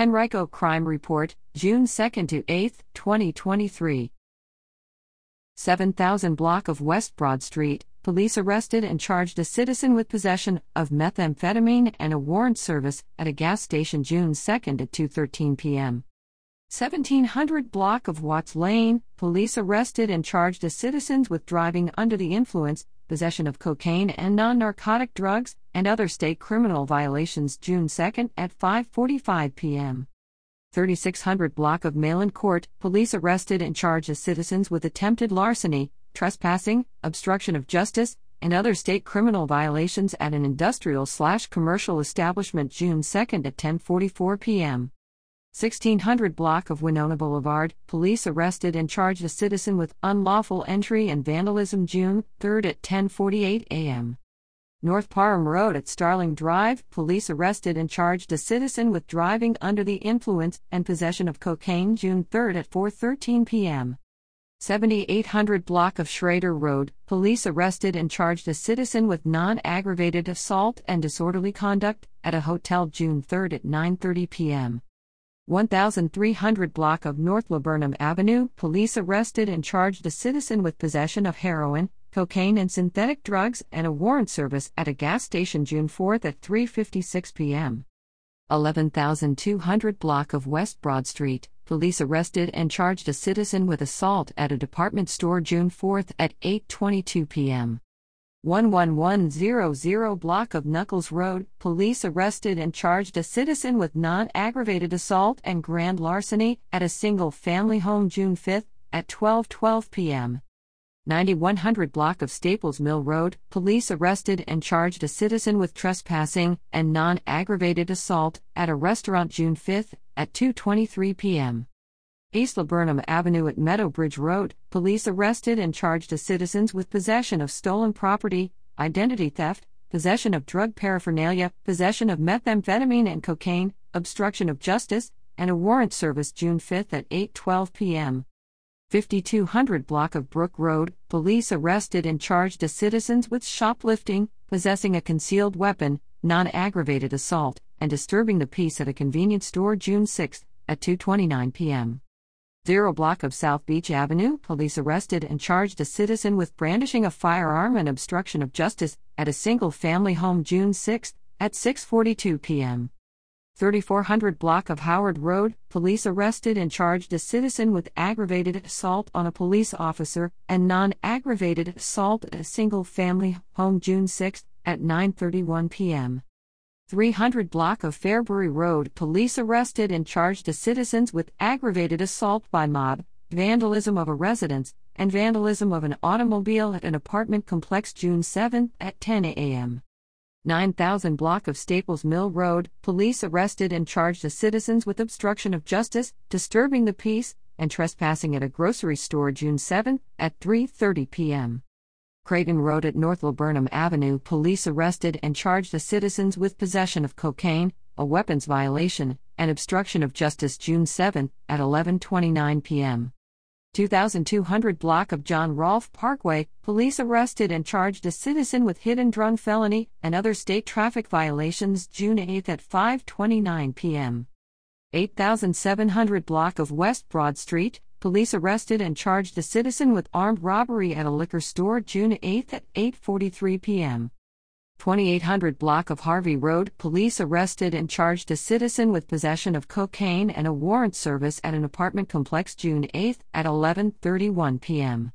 Henrico Crime Report, June 2 to 8, 2023. 7000 block of West Broad Street, police arrested and charged a citizen with possession of methamphetamine and a warrant service at a gas station June 2 at 2:13 p.m. 1700 block of Watts Lane, police arrested and charged a citizen with driving under the influence, possession of cocaine and non-narcotic drugs, and other state criminal violations June 2 at 5:45 p.m. 3600 block of Mayland Court, police arrested and charged citizens with attempted larceny, trespassing, obstruction of justice, and other state criminal violations at an industrial/commercial establishment June 2 at 10:44 p.m. 1600 block of Winona Boulevard, police arrested and charged a citizen with unlawful entry and vandalism June 3 at 10:48 a.m. North Parham Road at Starling Drive, police arrested and charged a citizen with driving under the influence and possession of cocaine June 3 at 4:13 p.m. 7800 block of Shrader Road, police arrested and charged a citizen with non-aggravated assault and disorderly conduct at a hotel June 3 at 9:30 p.m. 1300 block of North Laburnum Avenue, police arrested and charged a citizen with possession of heroin, cocaine and synthetic drugs and a warrant service at a gas station June 4 at 3:56 p.m. 11200 block of West Broad Street, police arrested and charged a citizen with assault at a department store June 4 at 8:22 p.m. 11100 block of Nuckols Road, police arrested and charged a citizen with non-aggravated assault and grand larceny at a single family home June 5 at 12:12 p.m. 9100 block of Staples Mill Road, police arrested and charged a citizen with trespassing and non-aggravated assault at a restaurant June 5 at 2:23 p.m. East Laburnum Avenue at Meadowbridge Road, police arrested and charged a citizen with possession of stolen property, identity theft, possession of drug paraphernalia, possession of methamphetamine and cocaine, obstruction of justice, and a warrant service June 5 at 8:12 p.m. 5200 block of Brook Road, police arrested and charged a citizen with shoplifting, possessing a concealed weapon, non aggravated assault, and disturbing the peace at a convenience store June 6 at 2:29 p.m. Zero block of South Beach Avenue, police arrested and charged a citizen with brandishing a firearm and obstruction of justice at a single family home June 6 at 6:42 p.m. 3400 block of Howard Road, police arrested and charged a citizen with aggravated assault on a police officer and non-aggravated assault at a single family home June 6 at 9:31 p.m. 300 block of Fairbury Road, police arrested and charged a citizens with aggravated assault by mob, vandalism of a residence, and vandalism of an automobile at an apartment complex June 7 at 10 a.m. 9000 block of Staples Mill Road, police arrested and charged a citizens with obstruction of justice, disturbing the peace, and trespassing at a grocery store June 7 at 3:30 p.m. Creighton Road at North Laburnum Avenue, police arrested and charged the citizens with possession of cocaine, a weapons violation, and obstruction of justice June 7 at 11:29 p.m. 2200 block of John Rolfe Parkway, police arrested and charged a citizen with hit and run felony and other state traffic violations June 8 at 5:29 p.m. 8700 block of West Broad Street, police arrested and charged a citizen with armed robbery at a liquor store June 8 at 8:43 p.m. 2800 block of Harvey Road, police arrested and charged a citizen with possession of cocaine and a warrant service at an apartment complex June 8 at 11:31 p.m.